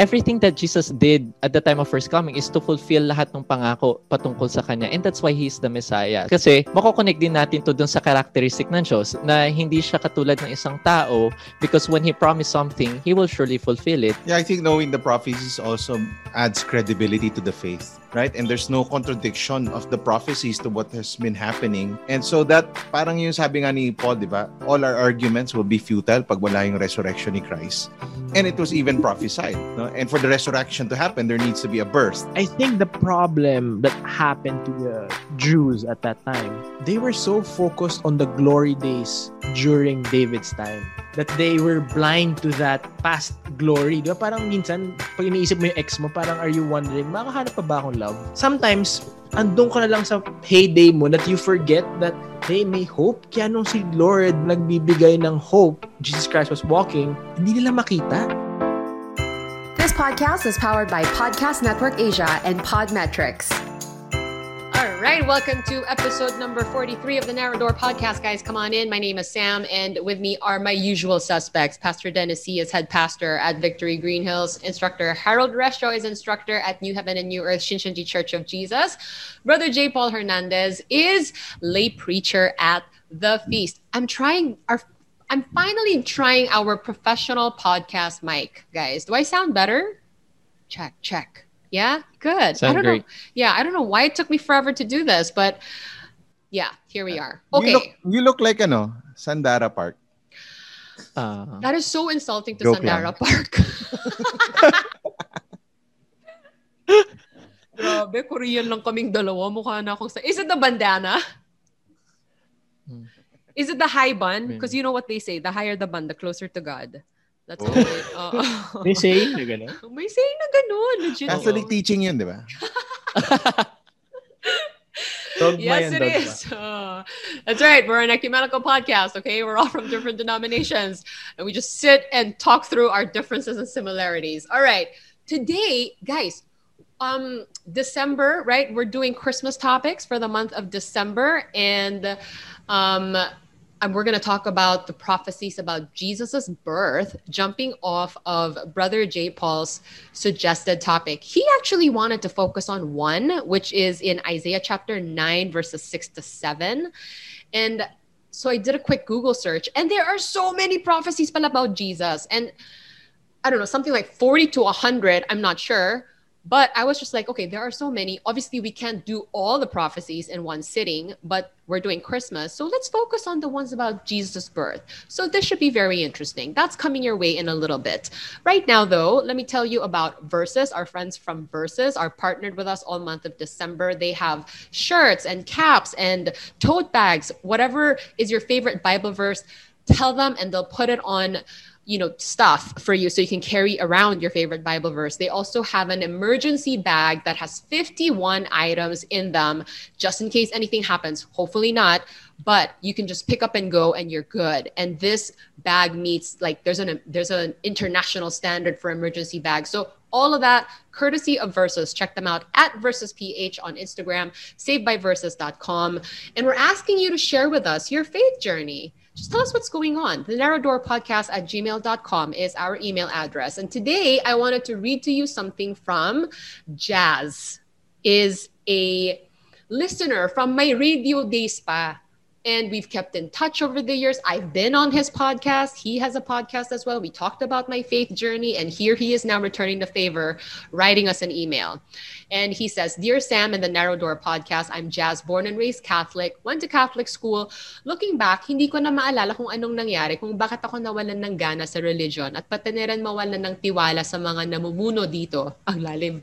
everything that Jesus did at the time of first coming is to fulfill lahat ng pangako patungkol sa kanya. And that's why he's the Messiah. Kasi makokonek din natin to dun sa characteristic ng Diyos na hindi siya katulad ng isang tao because when he promised something, he will surely fulfill it. Yeah, I think knowing the prophecies also adds credibility to the faith. Right? And there's no contradiction of the prophecies to what has been happening. And so that, parang yung sabi nga ni Paul, di ba? All our arguments will be futile pag wala yung resurrection ni Christ. And it was even prophesied. No? And for the resurrection to happen, there needs to be a birth. I think the problem that happened to the Jews at that time, they were so focused on the glory days during David's time that they were blind to that past glory. Di ba? Parang minsan, pag iniisip mo yung ex mo, parang are you wondering, makahanap pa ba akong love? Sometimes, andun ka na lang sa heyday mo that you forget that hey, may hope. Kaya nung si Lord nagbibigay ng hope, Jesus Christ was walking, hindi nila makita. This podcast is powered by Podcast Network Asia and Podmetrics. Right, welcome to episode number 43 of the Narrow Door podcast, guys. Come on in. My name is Sam, and with me are my usual suspects. Pastor Dennis C. is head pastor at Victory Green Hills. Instructor Harold Restro is instructor at New Heaven and New Earth Shinshinji Church of Jesus. Brother J. Paul Hernandez is lay preacher at the feast. I'm trying our I'm finally trying our professional podcast mic, guys. Do I sound better? Check, check. Yeah, good. Sound I don't great. know. Yeah, I don't know why it took me forever to do this, but yeah, here we are. You Okay, look, you look like ano, Sandara Park. Ah. that is so insulting to Joke Sandara lang. Park. Grabe, Korean lang kaming dalawa. Mukha na akong sa... Is it the bandana? Hmm. Is it the high bun? Because you know what they say, the higher the bun, the closer to God. That's Oh. how they... Oo. May saying na gano'n. May saying na ganun. Legit. Catholic oh. teaching yun, di ba? Dogma Yes, yan, it dogma. is. Uh, that's right. We're an ecumenical podcast, okay? We're all from different denominations, and we just sit and talk through our differences and similarities. All right. Today, guys, um, December, right? We're doing Christmas topics for the month of December, and um, and we're going to talk about the prophecies about Jesus's birth, jumping off of Brother J. Paul's suggested topic. He actually wanted to focus on one, which is in Isaiah chapter 9, verses 6 to 7. And so I did a quick Google search, and there are so many prophecies about Jesus. And I don't know, something like 40 to 100, I'm not sure. But I was just like, okay, there are so many. Obviously, we can't do all the prophecies in one sitting, but we're doing Christmas. So let's focus on the ones about Jesus' birth. So this should be very interesting. That's coming your way in a little bit. Right now, though, let me tell you about Versus. Our friends from Versus are partnered with us all month of December. They have shirts and caps and tote bags, whatever is your favorite Bible verse. Tell them, and they'll put it on you know stuff for you so you can carry around your favorite bible verse. They also have an emergency bag that has 51 items in them just in case anything happens. Hopefully not but you can just pick up and go and you're good. And this bag meets like there's an there's an international standard for emergency bags. So all of that courtesy of versus check them out at versus ph on instagram savedbyversus.com and we're asking you to share with us your faith journey just tell us what's going on. The Narrow Door Podcast at gmail.com is our email address. And today I wanted to read to you something from Jazz, is a listener from my radio days pa. And we've kept in touch over the years. I've been on his podcast. He has a podcast as well. We talked about my faith journey, and here he is now returning the favor, writing us an email. And he says, Dear Sam and the Narrow Door podcast, I'm Jazz, born and raised Catholic, went to Catholic school. Looking back, hindi ko na maalala kung anong nangyari, kung bakit ako nawalan ng gana sa religion at pati na rin mawalan ng tiwala sa mga namumuno dito. Ang lalim.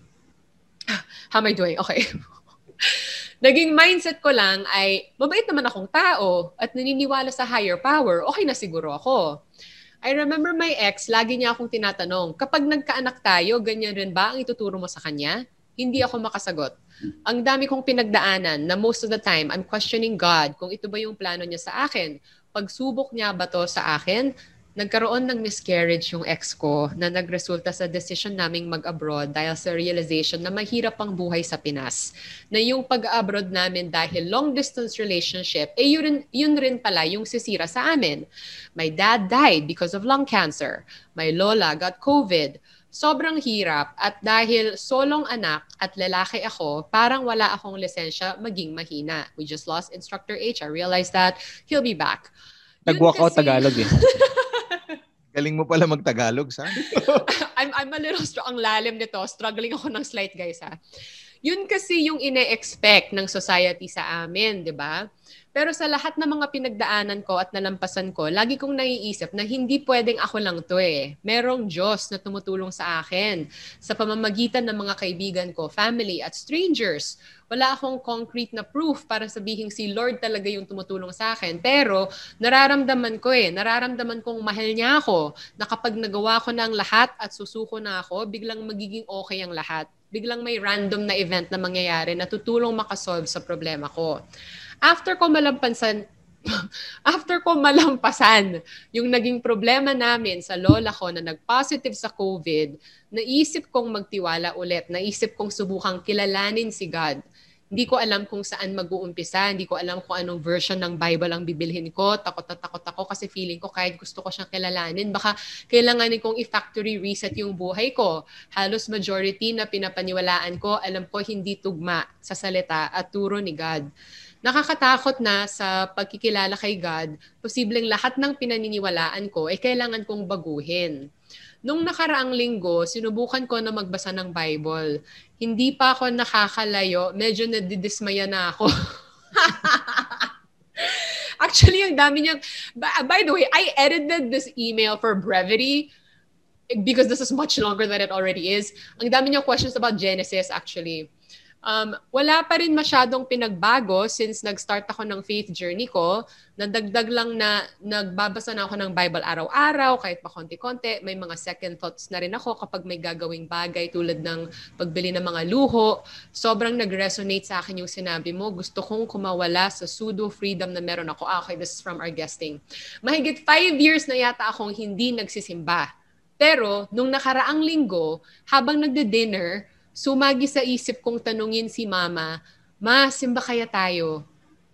Ah, how am I doing? Okay. Naging mindset ko lang ay, mabait naman akong tao at naniniwala sa higher power, okay na siguro ako. I remember my ex, lagi niya akong tinatanong, kapag nagkaanak tayo, ganyan rin ba ang ituturo mo sa kanya? Hindi ako makasagot. Ang dami kong pinagdaanan na most of the time, I'm questioning God kung ito ba yung plano niya sa akin. Pagsubok niya ba to sa akin? Nagkaroon ng miscarriage yung ex ko na nagresulta sa decision naming mag-abroad dahil sa realization na mahirap ang buhay sa Pinas. Na yung pag-abroad namin dahil long-distance relationship, eh yun, rin- yun rin pala yung sisira sa amin. My dad died because of lung cancer. My lola got COVID. sobrang hirap at dahil solong anak at lalaki ako, parang wala akong lisensya maging mahina. We just lost instructor H. I realized that he'll be back. Nag-walk out Tagalog eh. Galing mo pala mag-Tagalog, Sam. I'm, I'm a little, str- ang lalim nito. Struggling ako ng slight, guys, ha. Yun kasi yung ine-expect ng society sa amin, di ba? Pero sa lahat ng mga pinagdaanan ko at nalampasan ko, lagi kong naiisip na hindi pwedeng ako lang to eh. Merong Diyos na tumutulong sa akin sa pamamagitan ng mga kaibigan ko, family at strangers. Wala akong concrete na proof para sabihin si Lord talaga yung tumutulong sa akin. Pero nararamdaman ko eh, nararamdaman kong mahal niya ako na kapag nagawa ko na lahat at susuko na ako, biglang magiging okay ang lahat. Biglang may random na event na mangyayari na tutulong makasolve sa problema ko after ko malampasan, after ko malampasan yung naging problema namin sa lola ko na nag-positive sa COVID, naisip kong magtiwala ulit. Naisip kong subukang kilalanin si God. Hindi ko alam kung saan mag-uumpisa. Hindi ko alam kung anong version ng Bible ang bibilhin ko. Takot na takot ako kasi feeling ko kahit gusto ko siyang kilalanin, baka kailanganin kong i-factory reset yung buhay ko. Halos majority na pinapaniwalaan ko, alam ko hindi tugma sa salita at turo ni God nakakatakot na sa pagkikilala kay God, posibleng lahat ng pinaniniwalaan ko ay kailangan kong baguhin. Nung nakaraang linggo, sinubukan ko na magbasa ng Bible. Hindi pa ako nakakalayo, medyo nadidismaya na ako. Actually, ang dami niyang... By the way, I edited this email for brevity because this is much longer than it already is. Ang dami niyang questions about Genesis, actually um, wala pa rin masyadong pinagbago since nag-start ako ng faith journey ko. Nadagdag lang na nagbabasa na ako ng Bible araw-araw, kahit pa konti-konti. May mga second thoughts na rin ako kapag may gagawing bagay tulad ng pagbili ng mga luho. Sobrang nag-resonate sa akin yung sinabi mo. Gusto kong kumawala sa pseudo-freedom na meron ako. Ah, okay, this is from our guesting. Mahigit five years na yata akong hindi nagsisimba. Pero, nung nakaraang linggo, habang nagde-dinner, Sumagi sa isip kong tanungin si mama, Ma, simba kaya tayo?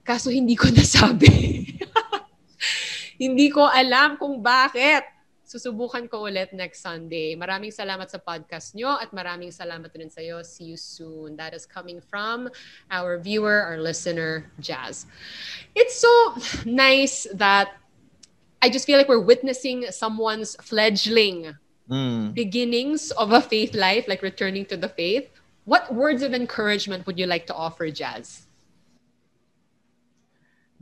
Kaso hindi ko nasabi. hindi ko alam kung bakit. Susubukan ko ulit next Sunday. Maraming salamat sa podcast nyo at maraming salamat rin sa iyo. See you soon. That is coming from our viewer, our listener, Jazz. It's so nice that I just feel like we're witnessing someone's fledgling mm. beginnings of a faith life, like returning to the faith, what words of encouragement would you like to offer, Jazz?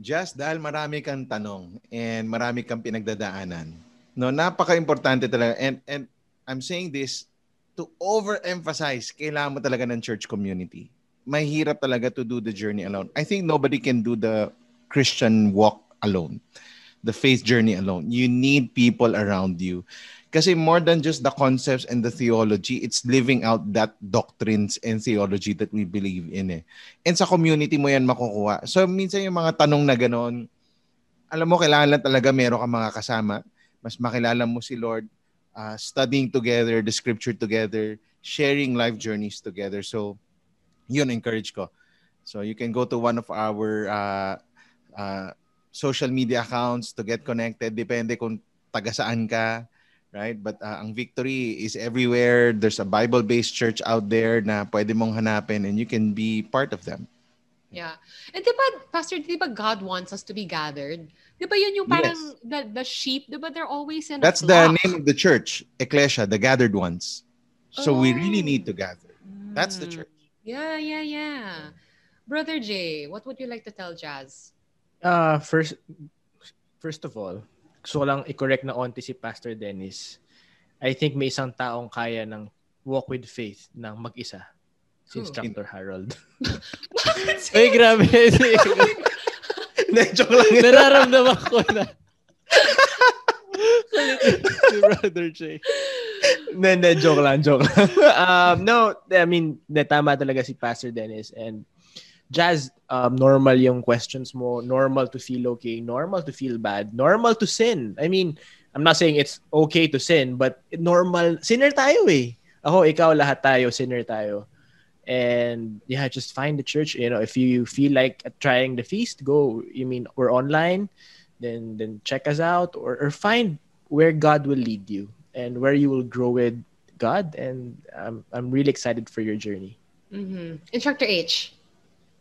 Jazz, dahil marami kang tanong and marami kang pinagdadaanan. No, napaka-importante talaga. And, and I'm saying this to overemphasize, kailangan mo talaga ng church community. Mahirap talaga to do the journey alone. I think nobody can do the Christian walk alone, the faith journey alone. You need people around you. Kasi more than just the concepts and the theology, it's living out that doctrines and theology that we believe in eh. And sa community mo yan makukuha. So minsan yung mga tanong na gano'n, alam mo, kailangan lang talaga meron ka mga kasama. Mas makilala mo si Lord, uh, studying together, the scripture together, sharing life journeys together. So, yun, encourage ko. So, you can go to one of our uh, uh, social media accounts to get connected. Depende kung taga saan ka right? But uh, ang victory is everywhere. There's a Bible-based church out there na pwede mong hanapin and you can be part of them. Yeah. And di ba, Pastor, di ba God wants us to be gathered? Di ba yun yung parang yes. the, the sheep, di ba they're always in That's the name of the church, Ecclesia, the gathered ones. So oh. we really need to gather. That's the mm. church. Yeah, yeah, yeah. Brother Jay, what would you like to tell Jazz? Uh, first, first of all, gusto ko lang i-correct na onti si Pastor Dennis. I think may isang taong kaya ng walk with faith ng mag-isa. Si Instructor Harold. Ay, grabe. Na-joke lang. Nararamdaman ko na. si Brother Jay. Ne, ne, joke lang, joke lang. um, no, I mean, ne, tama talaga si Pastor Dennis. And Jazz, um, normal yung questions mo, normal to feel okay, normal to feel bad, normal to sin. I mean, I'm not saying it's okay to sin, but normal, sinner tayo eh. Ako, ikaw, lahat tayo, sinner tayo. And yeah, just find the church. You know, if you feel like trying the feast, go. You mean we're online, then then check us out or, or find where God will lead you and where you will grow with God, and I'm I'm really excited for your journey. Mm-hmm. Instructor H.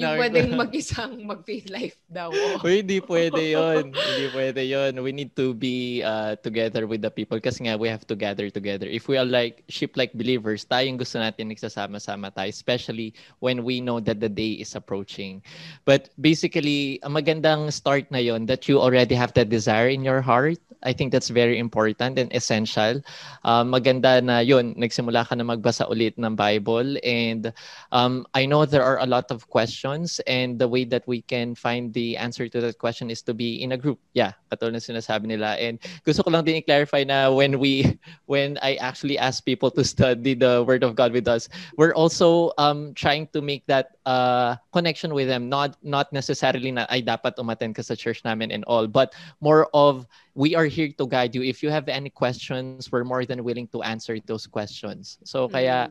Yung ko pwedeng mag-isang mag-faith life daw. Uy, hindi pwede yon. hindi pwede yon. We need to be uh, together with the people kasi nga we have to gather together. If we are like sheep-like believers, tayong gusto natin nagsasama-sama tayo, especially when we know that the day is approaching. But basically, ang magandang start na yon that you already have that desire in your heart. I think that's very important and essential. Um, maganda na yon nagsimula ka na magbasa ulit ng Bible and um, I know there are a lot of questions and the way that we can find the answer to that question is to be in a group. Yeah, katulad ng sinasabi nila. And gusto ko lang din i-clarify na when we, when I actually ask people to study the Word of God with us, we're also um, trying to make that uh, connection with them. Not, not necessarily na ay dapat umattend ka sa church namin and all, but more of we are here to guide you. If you have any questions, we're more than willing to answer those questions. So kaya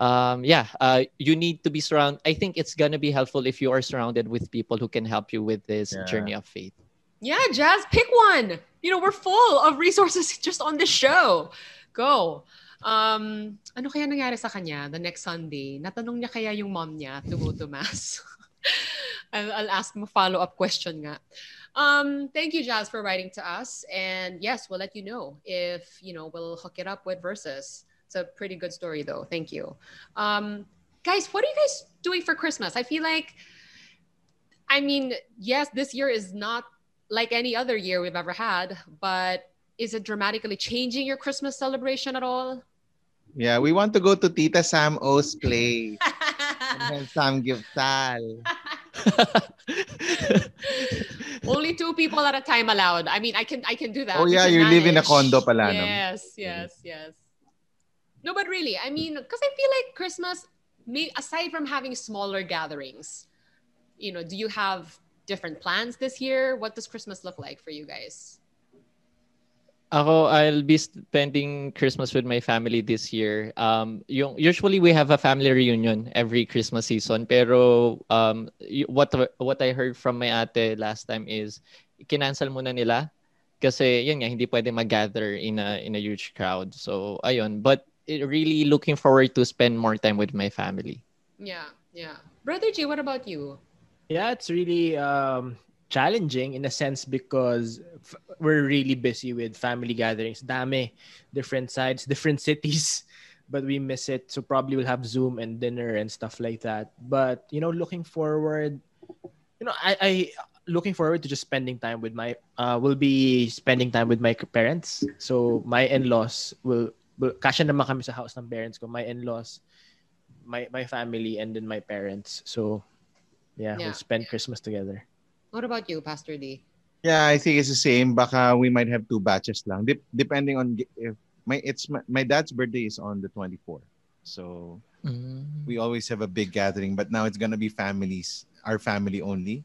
um, yeah, uh, you need to be surrounded. I think it's gonna be helpful if you are surrounded with people who can help you with this Yeah. journey of faith. Yeah, Jazz, pick one. You know, we're full of resources just on this show. Go. Um, ano kaya nangyari sa kanya the next Sunday? Natanong niya kaya yung mom niya to go to mass. I'll, I'll ask him a follow-up question nga. Um, thank you, Jazz, for writing to us. And yes, we'll let you know if, you know, we'll hook it up with Versus. It's a pretty good story, though. Thank you. Um, guys, what are you guys doing for Christmas? I feel like, I mean, yes, this year is not like any other year we've ever had, but is it dramatically changing your Christmas celebration at all? Yeah, we want to go to Tita Sam O's place. and then Sam Giftal. Only two people at a time allowed. I mean, I can I can do that. Oh, yeah, you live in a condo pala. Yes, yes, yes. No, but really, I mean, because I feel like Christmas, may, aside from having smaller gatherings, you know, do you have different plans this year? What does Christmas look like for you guys? Ako, I'll be spending Christmas with my family this year. Um, yung, usually we have a family reunion every Christmas season. Pero um, what what I heard from my ate last time is kinancel muna nila kasi yun nga hindi pwede mag-gather in a in a huge crowd. So ayun, but really looking forward to spend more time with my family. Yeah, yeah. Brother G, what about you? Yeah, it's really um, challenging in a sense because f- we're really busy with family gatherings. Dame, different sides, different cities, but we miss it. So probably we'll have Zoom and dinner and stuff like that. But you know, looking forward, you know, I, I looking forward to just spending time with my. Uh, will be spending time with my parents. So my in-laws will. Will kasya naman kami sa house ng parents ko. My in-laws, my my family, and then my parents. So yeah, Yeah. we'll spend Christmas together. What about you, Pastor D? Yeah, I think it's the same. Baka we might have two batches lang. Dep- depending on if my it's my, my dad's birthday is on the 24th. So we always have a big gathering, but now it's gonna be families, our family only.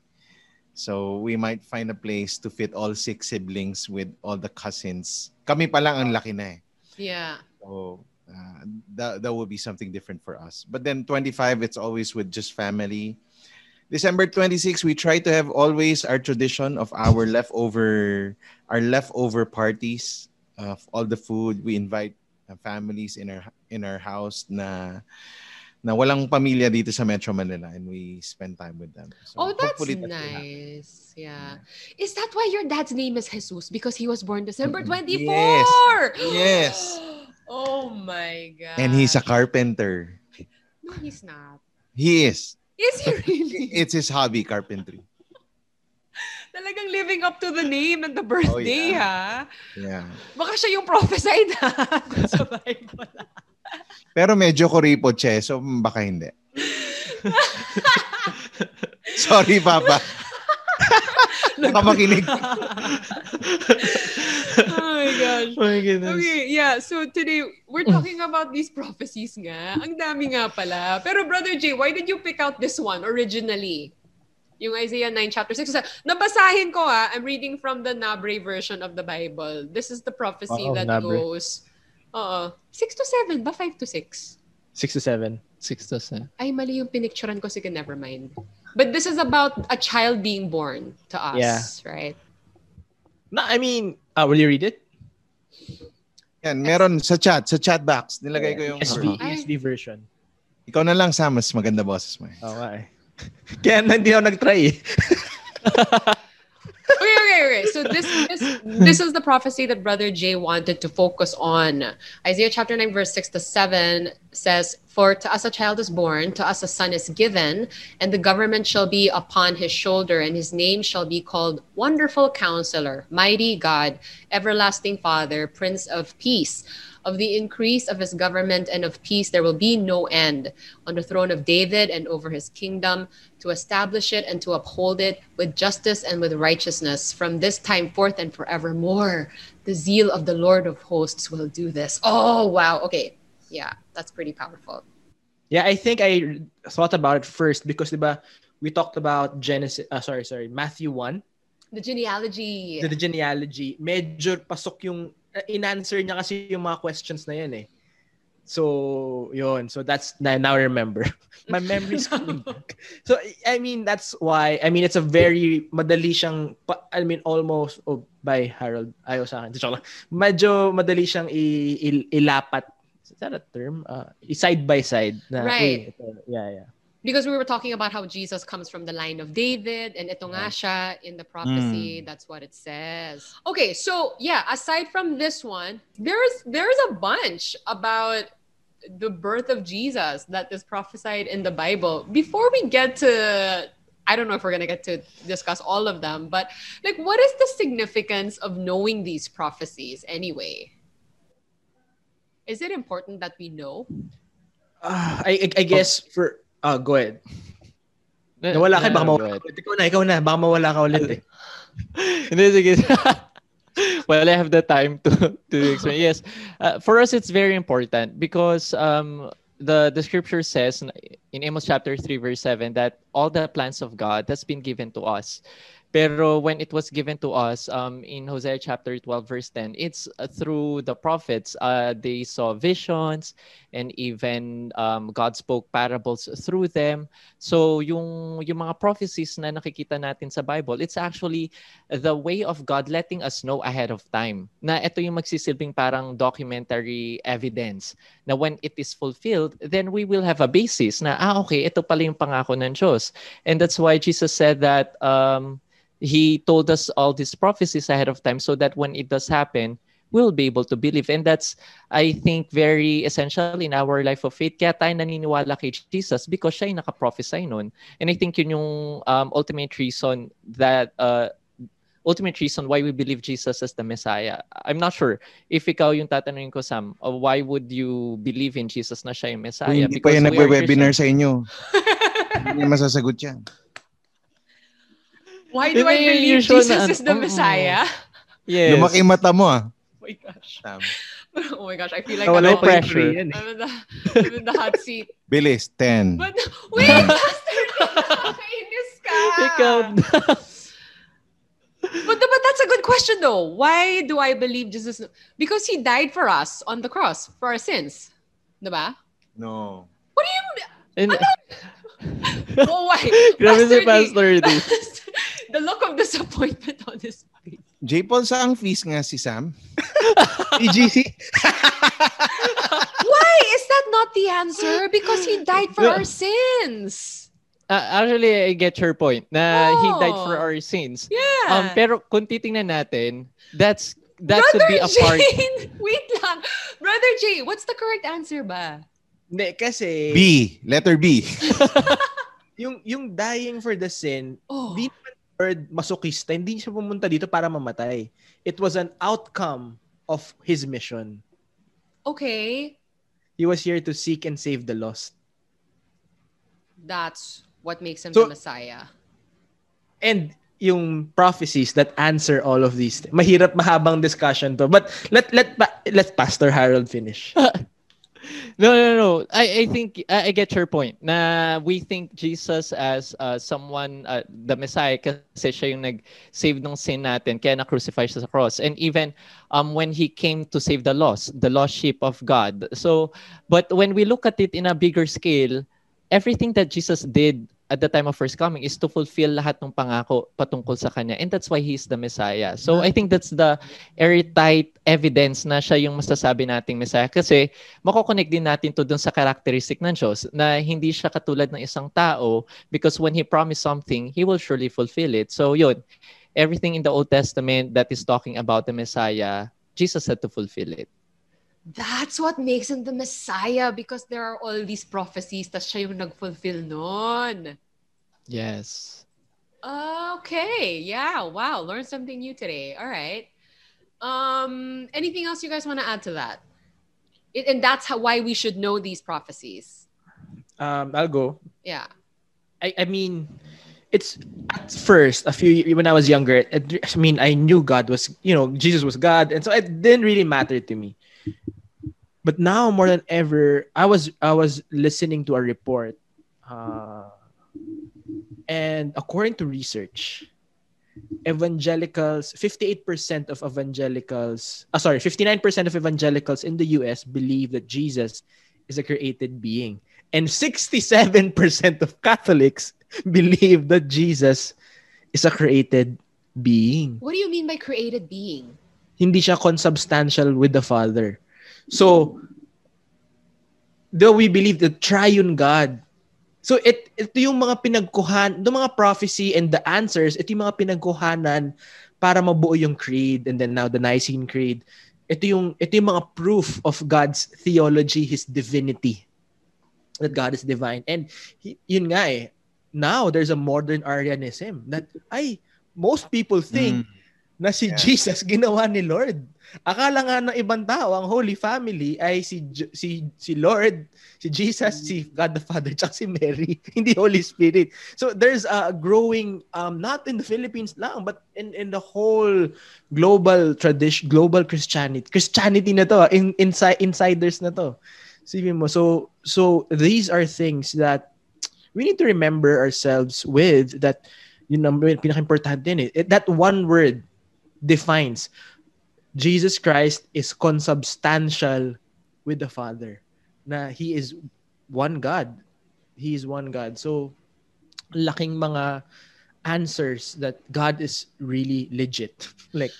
So we might find a place to fit all six siblings with all the cousins. Kami pa lang ang laki na eh. Yeah. So uh, that that would be something different for us. But then 25, it's always with just family. December 26, we try to have always our tradition of our leftover our leftover parties of all the food. We invite families in our in our house na na walang pamilya dito sa Metro Manila and we spend time with them. So Oh, that's hopefully that nice. Yeah. Is that why your dad's name is Jesus? Because he was born December 24? Yes. Yes. Oh my God. And he's a carpenter. No, he's not. He is. Is he really? It's his hobby, carpentry. Talagang living up to the name and the birthday, Oh, ha? Yeah. Baka siya yung prophesied, ha? Sa Bible. Pero medyo kuripot siya, eh, so mm, baka hindi. Sorry, Papa. Baka makinig. oh my gosh. my goodness. Okay, yeah. So today, we're talking about these prophecies nga. Ang dami nga pala. Pero Brother Jay, why did you pick out this one originally? Yung Isaiah 9 chapter 6. So, nabasahin ko ah. I'm reading from the Nabre version of the Bible. This is the prophecy Wow, that Nabre. goes, uh, 6 to 7 ba? 5 to 6? Six to seven. Six to seven. Ay, mali yung pinicturean ko. Sige, never mind. But this is about a child being born to us, Yeah. right? No, I mean, uh, will you read it? Yan, meron sa chat, sa chat box. Nilagay ko yung... ESV, Ay. ESV version. Ikaw na lang, Sam. Mas maganda boses mo. eh. Oo nga eh. Kaya hindi ako nag-try eh. okay, okay. So this this this is the prophecy that Brother Jay wanted to focus on. Isaiah chapter 9, verse 6 to 7 says, For to us a child is born, to us a son is given, and the government shall be upon his shoulder, and his name shall be called Wonderful Counselor, Mighty God, Everlasting Father, Prince of Peace. Of the increase of his government and of peace there will be no end on the throne of David and over his kingdom to establish it and to uphold it with justice and with righteousness from this time forth and forevermore. The zeal of the Lord of hosts will do this. Oh, wow. Okay. Yeah, that's pretty powerful. Yeah, I think I thought about it first because diba, we talked about Genesis, uh, sorry, sorry, Matthew 1, The genealogy. the, the genealogy. Medyo pasok yung, in-answer niya kasi yung mga questions na yan eh. So, yun. So that's, na, now I remember. My memory's coming back. So, I mean, that's why, I mean, it's a very, madali siyang, I mean, almost, oh, by Harold, ayaw sa akin. Joke lang. Medyo madali siyang i- i- ilapat. Is that a term? Uh, side by side. Na, Right. uy, ito, yeah, yeah. Because we were talking about how Jesus comes from the line of David and ito nga siya in the prophecy that's what it says. Okay, so yeah, aside from this one, there's there's a bunch about the birth of Jesus that is prophesied in the Bible. Before we get to I don't know if we're going to get to discuss all of them, but like what is the significance of knowing these prophecies anyway? Is it important that we know? Ah, I, I, I guess for, uh, go ahead. Nawala ka, baka mawala ka. Ikaw na, ikaw na. Baka mawala ka ulit eh. Hindi, sige. well, I have the time to to explain. Yes, uh, for us it's very important because um, the the scripture says in Amos chapter three verse seven that all the plans of God has been given to us. Pero when it was given to us um, in Hosea chapter 12 verse 10, it's uh, through the prophets. Uh, they saw visions and even um, God spoke parables through them. So yung yung mga prophecies na nakikita natin sa Bible, it's actually the way of God letting us know ahead of time na ito yung magsisilbing parang documentary evidence na when it is fulfilled, then we will have a basis na, ah, okay, ito pala yung pangako ng Diyos. And that's why Jesus said that um, He told us all these prophecies ahead of time so that when it does happen, we'll be able to believe. And that's, I think, very essential in our life of faith. Kaya tayo naniniwala kay Jesus because siya yung nakaprophesy nun. And I think yun yung um, ultimate reason that uh, ultimate reason why we believe Jesus as the Messiah. I'm not sure if ikaw yung tatanungin ko, Sam, uh, why would you believe in Jesus na siya yung Messiah? Kung hindi pa yan nagwe-webinar sa inyo. hindi niya masasagot yan. Why do I believe Jesus na- is the. Messiah? Yes. Lumaki mata mo ah. Oh my gosh. Sam. Oh my gosh, I feel like Nawala I'm, yung pressure. pressure. Eh. I'm, in the, I'm in the hot seat. Bilis, 10. But wait, Pastor, nakakainis ka. Ikaw But, but that's a good question though. Why do I believe Jesus? Because he died for us on the cross for our sins. Diba? No. What do you And, Oh, why? Grabe si Pastor D. the look of disappointment on his face. J. Paul, saang fees nga si Sam? EGC? Why is that not the answer? Because he died for our sins. uh, actually, I get your point na he died for Oh. our sins. Yeah. Um, pero kung titingnan natin, that's that Brother could be a part. Jane, wait lang. Brother Jay, what's the correct answer ba? Hindi, kasi B. Letter B. yung yung dying for the sin, Oh. Di Lord masokista, hindi siya pumunta dito para mamatay. It was an outcome of his mission. Okay. He was here to seek and save the lost. That's what makes him So- the Messiah. And yung prophecies that answer all of these. Mahirap mahabang discussion to. But let let let Pastor Harold finish. No, no, no. I, I think I, I get your point. Na we think Jesus as uh, someone, uh, the Messiah, kasi siya yung nag-save ng sin natin, kaya na-crucify siya sa cross. And even um, when he came to save the lost, the lost sheep of God. So, but when we look at it in a bigger scale, everything that Jesus did at the time of first coming is to fulfill lahat ng pangako patungkol sa kanya. And that's why he's the Messiah. So I think that's the airtight evidence na siya yung masasabi nating Messiah. Kasi makokonect din natin to dun sa characteristic ng Diyos na hindi siya katulad ng isang tao because when he promised something, he will surely fulfill it. So yun, everything in the Old Testament that is talking about the Messiah, Jesus had to fulfill it. That's what makes him the Messiah because there are all these prophecies tas siya yung nag-fulfill nun. Yes. Okay. Yeah. Wow. Learned something new today. All right. Um, anything else you guys want to add to that? It, and that's how why we should know these prophecies. Um, I'll go. Yeah. I, I mean, it's at first a few when I was younger. It, I mean, I knew God was, you know, Jesus was God, and so it didn't really matter to me. But now more than ever, I was I was listening to a report, uh, and according to research, evangelicals, fifty eight percent of evangelicals, uh, sorry, fifty nine percent of evangelicals in the U.S. believe that Jesus is a created being, and sixty seven percent of Catholics believe that Jesus is a created being. What do you mean by created being? Hindi siya consubstantial with the Father. So, though we believe the triune God, so it, ito yung mga pinagkuhan, the mga prophecy and the answers, ito yung mga pinagkuhanan para mabuo yung creed and then now the Nicene Creed. Ito yung, ito yung mga proof of God's theology, His divinity. That God is divine. And yun nga eh, now there's a modern Arianism that, ay, most people think Mm. Na si Yeah. Jesus ginawa ni Lord. Akala nga ng ibang tao, ang Holy Family ay si si si Lord, si Jesus, si God the Father, tsaka si Mary, hindi Holy Spirit. So there's a growing um not in the Philippines lang but in in the whole global tradition, global Christianity. Christianity na to, in inside insiders na to. Sabi mo, so so these are things that we need to remember ourselves with that yun ang pinaka-importante din eh. That one word defines Jesus Christ is consubstantial with the Father. Na He is one God. He is one God. So, laking mga answers that God is really legit. like,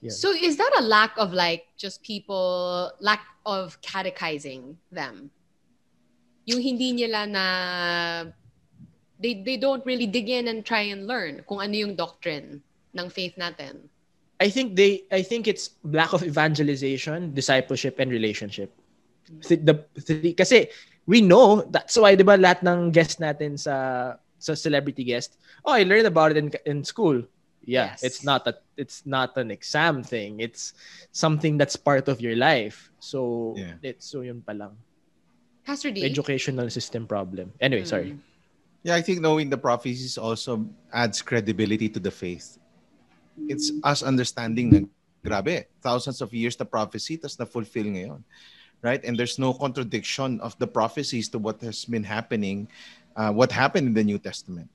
Yeah. So is that a lack of like just people lack of catechizing them? Yung hindi nila na they they don't really dig in and try and learn kung ano yung doctrine ng faith natin. I think they I think it's lack of evangelization, discipleship and relationship. Th- The, three- kasi we know that's why 'di ba lahat ng guest natin sa sa celebrity guest, oh I learned about it in in school. Yeah, Yes. it's not a it's not an exam thing. It's something that's part of your life. So Yeah. it's so yun pa lang. Pastor D. Educational system problem. Anyway, sorry. Mm. Yeah, I think knowing the prophecies also adds credibility to the faith. It's us understanding na grabe, thousands of years the prophecy tas na-fulfill ngayon. Right? And there's no contradiction of the prophecies to what has been happening, uh, what happened in the New Testament.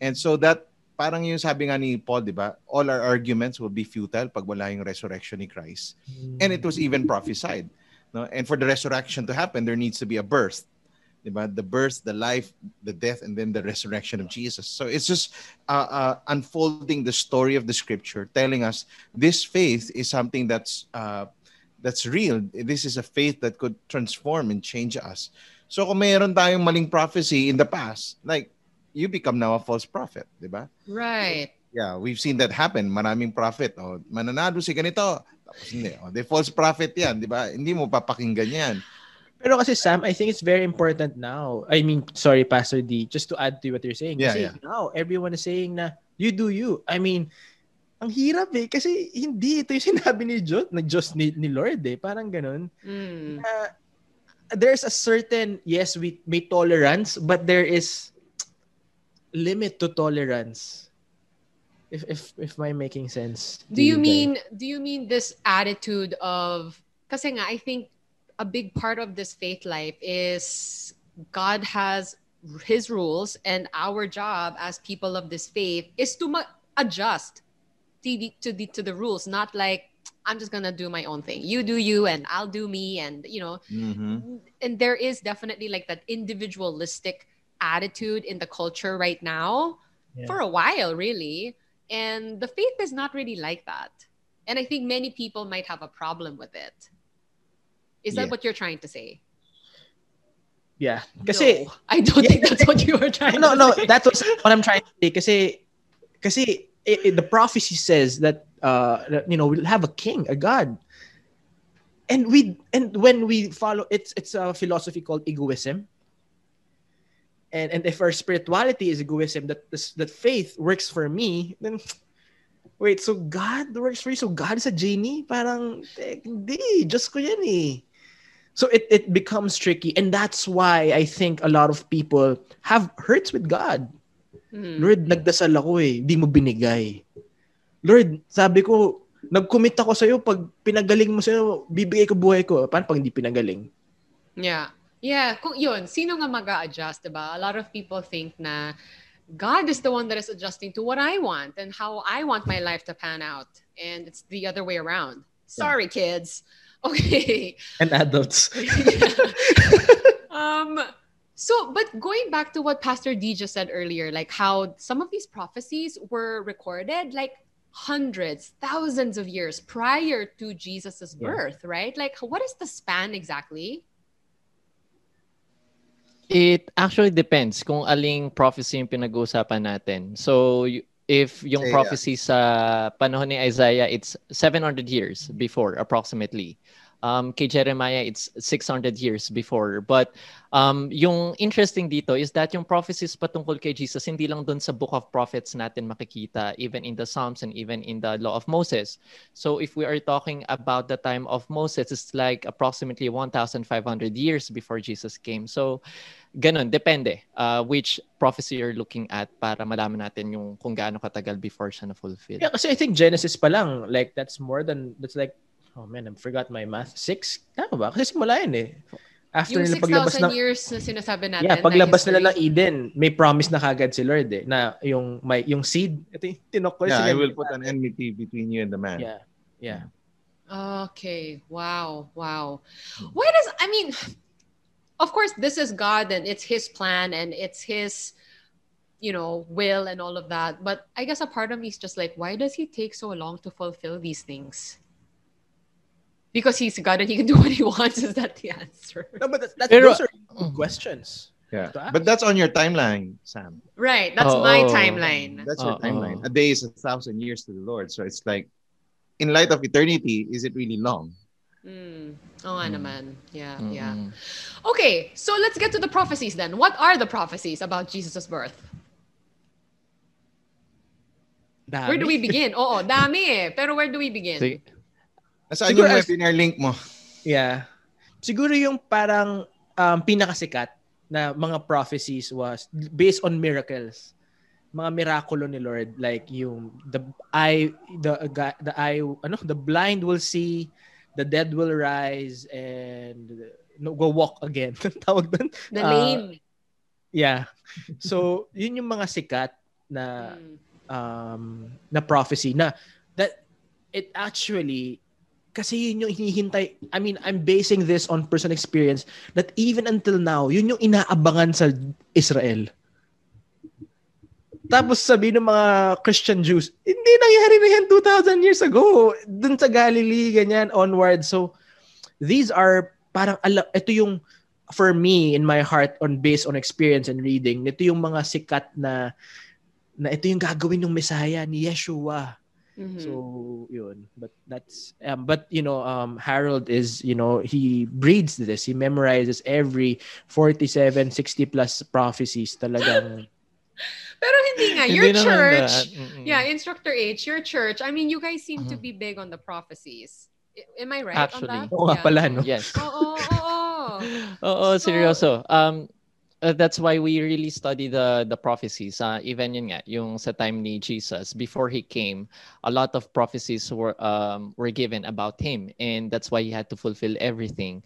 And so that parang yung sabi nga ni Paul, di ba? All our arguments will be futile pag wala yung resurrection ni Christ. And it was even prophesied. No? And for the resurrection to happen, there needs to be a birth. Diba? The birth, the life, the death, and then the resurrection of Jesus. So it's just uh, uh, unfolding the story of the scripture, telling us this faith is something that's uh, that's real. This is a faith that could transform and change us. So kung mayroon tayong maling prophecy in the past, like you become now a false prophet, di ba? Right. Yeah, we've seen that happen. Maraming prophet. O, mananalo si ganito. Tapos hindi. O, the false prophet yan, di ba? Hindi mo papakinggan yan. Pero kasi Sam, I think it's very important now. I mean, sorry Pastor D, just to add to what you're saying. Yeah, kasi yeah. now everyone is saying na you do you. I mean, ang hirap eh kasi hindi ito yung sinabi ni Diyos, ng Diyos ni, ni Lord eh. Parang ganun. Mm. Uh, there's a certain yes, we may tolerance, but there is limit to tolerance. If if if I'm making sense. Do you guys. mean do you mean this attitude of kasi nga I think a big part of this faith life is God has his rules and our job as people of this faith is to ma- adjust to the, to the to the rules not like I'm just going to do my own thing. You do you and I'll do me and you know Mhm. and there is definitely like that individualistic attitude in the culture right now Yeah. for a while, really. And the faith is not really like that. And I think many people might have a problem with it. Is that Yeah. what you're trying to say? Yeah. Kasi, No, I don't think that's what you were trying no, no, say. that's what, what I'm trying to say. Kasi, kasi it, it- the prophecy says that, uh, that, you know, we'll have a king, a god. And we, and when we follow, it's, it's a philosophy called egoism. And, and if our spirituality is egoism, that, this- that faith works for me, then, wait, so God works for you? So God is a genie? Parang, eh, hindi, just ko yan eh. So it, it becomes tricky. And that's why I think a lot of people have hurts with God. Mhm. Lord, nagdasal ako eh. Di mo binigay. Lord, sabi ko, nag-commit ako sa'yo. Pag pinagaling mo sa'yo, bibigay ko buhay ko. Paano pag hindi pinagaling? Yeah. Yeah, kung yun, sino nga mag adjust diba? A lot of people think na God is the one that is adjusting to what I want and how I want my life to pan out. And it's the other way around. Sorry, kids. Okay. And adults. um so but going back to what Pastor D just said earlier, like how some of these prophecies were recorded like hundreds, thousands of years prior to Jesus's Yeah. birth, right? Like what is the span exactly? It actually depends kung aling prophecy yung pinag-uusapan natin. So, y- if yung prophecy sa panahon ni Isaiah, it's 700 years before, approximately. Um, kay Jeremiah, it's 600 years before. But um, yung interesting dito is that yung prophecies patungkol kay Jesus, hindi lang dun sa Book of Prophets natin makikita, even in the Psalms and even in the Law of Moses. So if we are talking about the time of Moses, it's like approximately 1,500 years before Jesus came. So ganun, depende uh, which prophecy you're looking at para malaman natin yung kung gaano katagal before siya na-fulfill. Yeah, kasi I think Genesis pa lang, like, that's more than, that's like, oh man, I forgot my math. Six? Tama ba? Kasi simula yun eh. After Yung nila paglabas 6,000 ng, years na sinasabi natin. yeah, na paglabas nila ng. Eden, may promise na kagad si Lord eh, na yung, may, yung seed, ito yung tinok ko. Yeah, I will put an enmity between you and the man. Yeah, yeah. Okay. Wow. Wow. Why does I mean of course this is God and it's his plan and it's his you know will and all of that. But I guess a part of me is just like why does he take so long to fulfill these things? Because he's God and he can do what he wants. Is that the answer? No, but that, that's, Pero- those are good questions. Yeah. But that's on your timeline, Sam. Right. That's Oh, my oh. timeline. That's your Oo. timeline. A day is a thousand years to the Lord. So it's like, in light of eternity, is it really long? Mm. Oh, nga Mm. naman. Yeah, yeah. Mm-mm. Okay, so let's get to the prophecies then. What are the prophecies about Jesus' birth? Dami. Where do we begin? Oo, dami eh. Pero where do we begin? Sige. Nasaan Siguro yung webinar link mo? Yeah. Siguro yung parang um, pinakasikat na mga prophecies was based on miracles. Mga mirakulo ni Lord like yung the eye the the eye ano the blind will see, the dead will rise and no, go walk again. Tawag doon. The Ah, lame. Yeah. So, yun yung mga sikat na Mm. um, na prophecy na that it actually kasi yun yung hinihintay I mean I'm basing this on personal experience that even until now yun yung inaabangan sa Israel tapos sabi ng mga Christian Jews hindi nangyari na yan 2,000 years ago dun sa Galilee ganyan onward so these are parang ala, ito yung for me in my heart on based on experience and reading ito yung mga sikat na na ito yung gagawin ng Messiah ni Yeshua. Mhm. So, yun. But that's um, but you know, um Harold is, you know, he breeds this. He memorizes every 47 60 plus prophecies talagang. Pero hindi nga. Your naman church, yeah, Instructor H, your church, I mean, you guys seem to Mhm. be big on the prophecies. I- Am I right Actually. on that? Oo nga Yeah. pala, no? Yes. Oo, oo. Oo, So- seryoso. Um, uh, that's why we really study the the prophecies. Uh, even yun nga, yung sa time ni Jesus, before he came, a lot of prophecies were um, were given about him. And that's why he had to fulfill everything.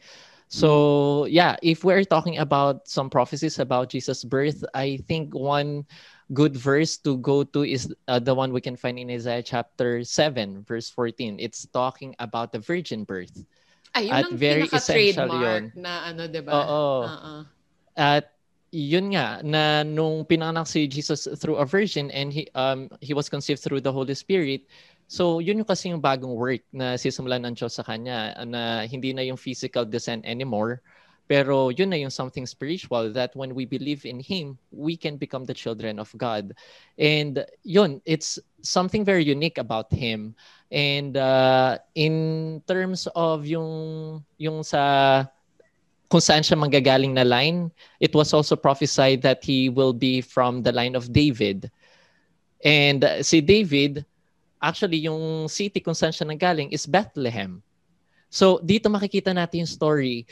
So, yeah, if we're talking about some prophecies about Jesus' birth, I think one good verse to go to is uh, the one we can find in Isaiah chapter 7, verse 14. It's talking about the virgin birth. Ay, yun At ang very essential yun. na ano, di ba? Oo. Oo. At yun nga na nung pinanganak si Jesus through a virgin and he um he was conceived through the Holy Spirit So, yun yung kasi yung bagong work na sisimulan ng Diyos sa kanya na hindi na yung physical descent anymore. Pero yun na yung something spiritual that when we believe in Him, we can become the children of God. And yun, it's something very unique about Him. And uh, in terms of yung, yung sa kung saan siya manggagaling na line, it was also prophesied that he will be from the line of David. And uh, si David, actually yung city kung saan siya nanggaling is Bethlehem. So dito makikita natin yung story.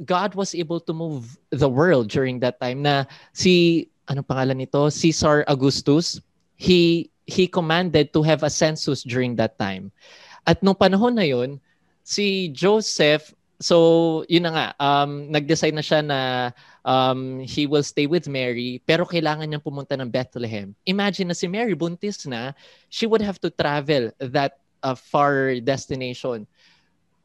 God was able to move the world during that time na si anong pangalan nito? Caesar Augustus. He he commanded to have a census during that time. At nung panahon na yun, si Joseph So, yun na nga, um, nag-decide na siya na um, he will stay with Mary, pero kailangan niyang pumunta ng Bethlehem. Imagine na si Mary, buntis na, she would have to travel that uh, far destination.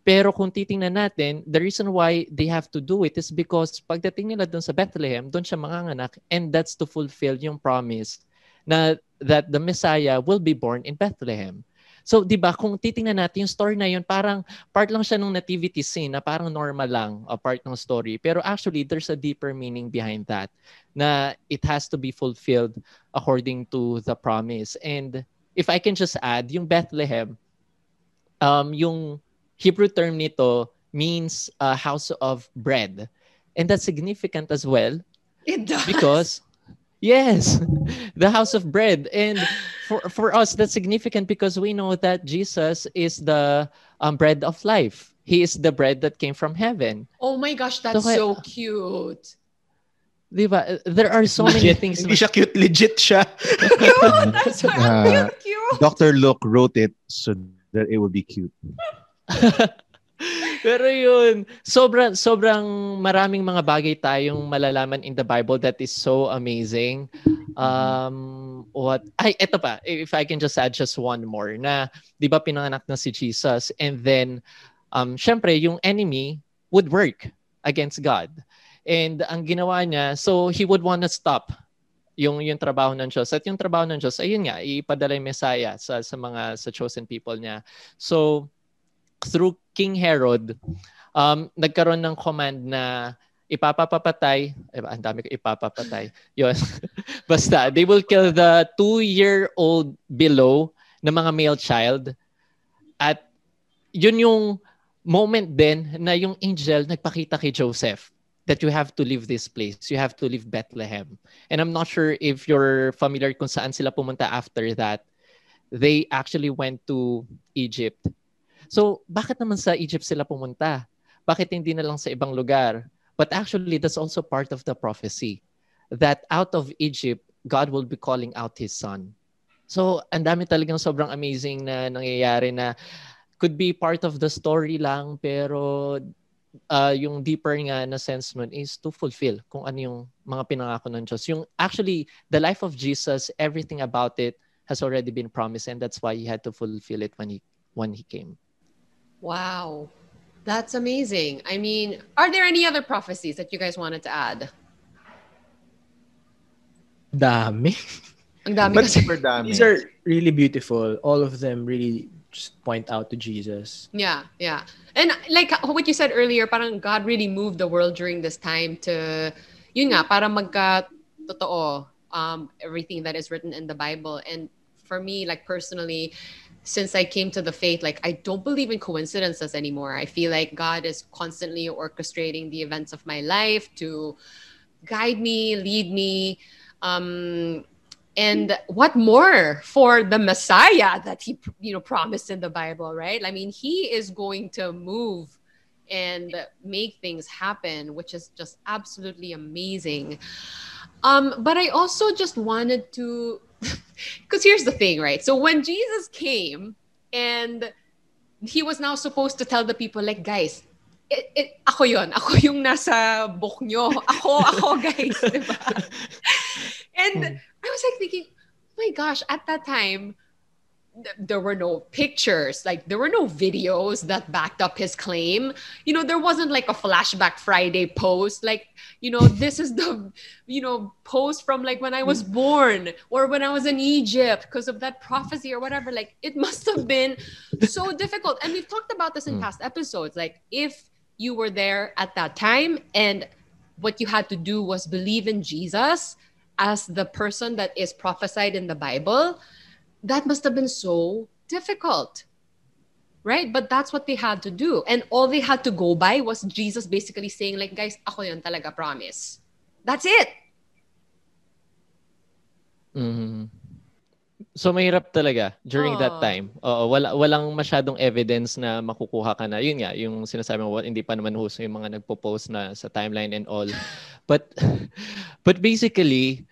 Pero kung titingnan natin, the reason why they have to do it is because pagdating nila doon sa Bethlehem, doon siya manganganak, and that's to fulfill yung promise na that the Messiah will be born in Bethlehem. So, 'di ba, kung titingnan natin yung story na yun, parang part lang siya ng nativity scene na parang normal lang a part ng story. Pero actually, there's a deeper meaning behind that na it has to be fulfilled according to the promise. And if I can just add, yung Bethlehem, um, yung Hebrew term nito means a house of bread. And that's significant as well. It does. Because Yes, the house of bread. And for, for us, that's significant because we know that Jesus is the um, bread of life. He is the bread that came from heaven. Oh my gosh, that's so, so cute. Diba? There are so legit. many things. Hindi siya cute, legit siya. cute, that's uh, cute, cute. Dr. Luke wrote it so that it would be cute. Pero yun, sobrang sobrang maraming mga bagay tayong malalaman in the Bible that is so amazing. Um what ay eto pa, if I can just add just one more na 'di ba pinanganak na si Jesus and then um syempre yung enemy would work against God. And ang ginawa niya, so he would want to stop yung yung trabaho ng Diyos. At yung trabaho ng Diyos, ayun nga, ipadala yung Messiah sa, sa mga sa chosen people niya. So, through King Herod, um, nagkaroon ng command na ipapapatay, eh, ang dami ko ipapapatay. Yun. Basta, they will kill the two-year-old below na mga male child. At yun yung moment din na yung angel nagpakita kay Joseph that you have to leave this place. You have to leave Bethlehem. And I'm not sure if you're familiar kung saan sila pumunta after that. They actually went to Egypt So, bakit naman sa Egypt sila pumunta? Bakit hindi na lang sa ibang lugar? But actually, that's also part of the prophecy that out of Egypt, God will be calling out His Son. So, ang dami talagang sobrang amazing na nangyayari na could be part of the story lang, pero uh, yung deeper nga na sense nun is to fulfill kung ano yung mga pinangako ng Diyos. Yung actually, the life of Jesus, everything about it has already been promised and that's why He had to fulfill it when He, when he came. Wow. That's amazing. I mean, are there any other prophecies that you guys wanted to add? Dami. Ang dami but. Super dami. These are really beautiful. All of them really just point out to Jesus. Yeah, yeah. And like what you said earlier, parang God really moved the world during this time to, yun nga, para magka totoo um, everything that is written in the Bible. And for me, like personally, since I came to the faith, like I don't believe in coincidences anymore. I feel like God is constantly orchestrating the events of my life to guide me, lead me. Um, and what more for the Messiah that he, you know, promised in the Bible, right? I mean, he is going to move and make things happen, which is just absolutely amazing. Um, but I also just wanted to because here's the thing, right? So when Jesus came and he was now supposed to tell the people, like, guys, it, it, ako yon, ako yung nasa book nyo. Ako, ako, guys, diba? And hmm. I was like thinking, oh my gosh, at that time, there were no pictures like there were no videos that backed up his claim. You know there wasn't like a flashback friday post like you know this is the you know post from like when i was mm. born or when i was in egypt because of that prophecy or whatever. Like it must have been so difficult. And we've talked about this in mm. past episodes. Like if you were there at that time and what you had to do was believe in jesus as the person that is prophesied in the bible that must have been so difficult right but that's what they had to do and all they had to go by was jesus basically saying like guys ako yun talaga promise that's it Mhm. So mahirap talaga during that Oo. time. Oo, wala walang masyadong evidence na makukuha ka na. Yun nga, yung sinasabi mo, hindi pa naman huso yung mga nagpo-post na sa timeline and all. But but basically,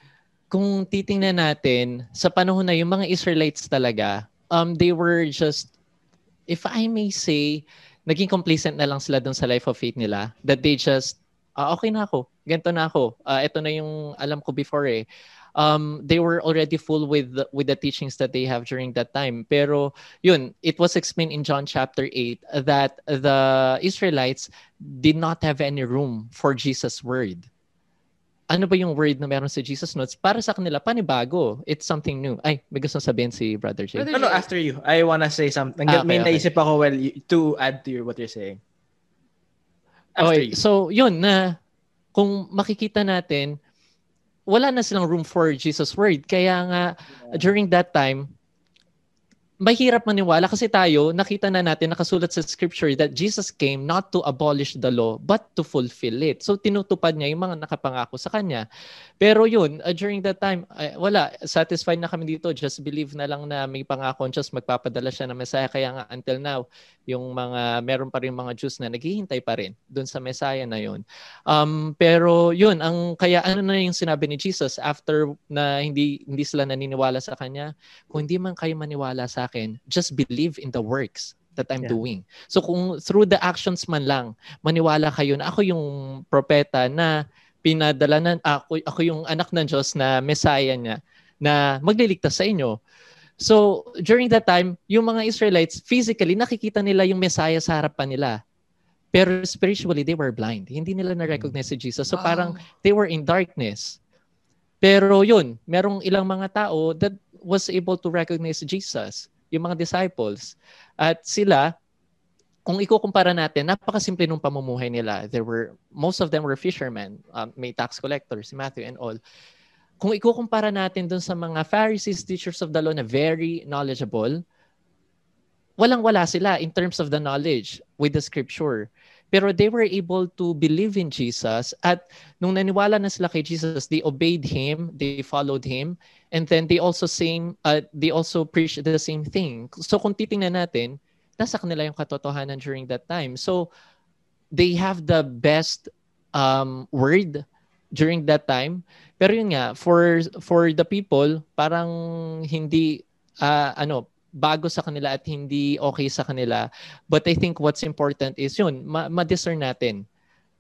kung titingnan natin sa panahon na yung mga Israelites talaga, um they were just if I may say, naging complacent na lang sila dun sa life of faith nila that they just ah, okay na ako. Ganito na ako. Ah, ito na yung alam ko before eh um, they were already full with the, with the teachings that they have during that time. Pero yun, it was explained in John chapter 8 that the Israelites did not have any room for Jesus' word. Ano ba yung word na meron sa Jesus notes? Para sa kanila, panibago. It's something new. Ay, may gusto sabihin si Brother Jay. Brother- No, no, after you. I wanna say something. Ah, May okay, okay. naisip ako well to add to your, what you're saying. After Okay, you. so yun na kung makikita natin wala na silang room for Jesus word. Kaya nga during that time mahirap maniwala kasi tayo nakita na natin nakasulat sa scripture that Jesus came not to abolish the law but to fulfill it. So tinutupad niya yung mga nakapangako sa kanya. Pero yun, uh, during that time, ay, wala, satisfied na kami dito. Just believe na lang na may pangako just magpapadala siya ng Messiah. Kaya nga until now, yung mga, meron pa rin mga Jews na naghihintay pa rin dun sa Messiah na yun. Um, pero yun, ang, kaya ano na yung sinabi ni Jesus after na hindi, hindi sila naniniwala sa kanya, kung hindi man kayo maniwala sa akin, just believe in the works that I'm Yeah. doing. So kung through the actions man lang, maniwala kayo na ako yung propeta na pinadala na ako, ako yung anak ng Diyos na Messiah niya na magliligtas sa inyo. So, during that time, yung mga Israelites, physically, nakikita nila yung Messiah sa harapan nila. Pero spiritually, they were blind. Hindi nila na-recognize si Jesus. So, parang they were in darkness. Pero yun, merong ilang mga tao that was able to recognize Jesus, yung mga disciples. At sila, kung ikukumpara natin, napakasimple nung pamumuhay nila. There were, most of them were fishermen, um, may tax collectors, si Matthew and all. Kung ikukumpara natin dun sa mga Pharisees, teachers of the law na very knowledgeable, walang-wala sila in terms of the knowledge with the scripture. Pero they were able to believe in Jesus at nung naniwala na sila kay Jesus, they obeyed him, they followed him, and then they also same uh, they also preached the same thing. So kung titingnan natin, nasa kanila yung katotohanan during that time. So they have the best um, word during that time. Pero yun nga, for for the people, parang hindi ah, ano, bago sa kanila at hindi okay sa kanila. But I think what's important is yun, ma- ma-discern natin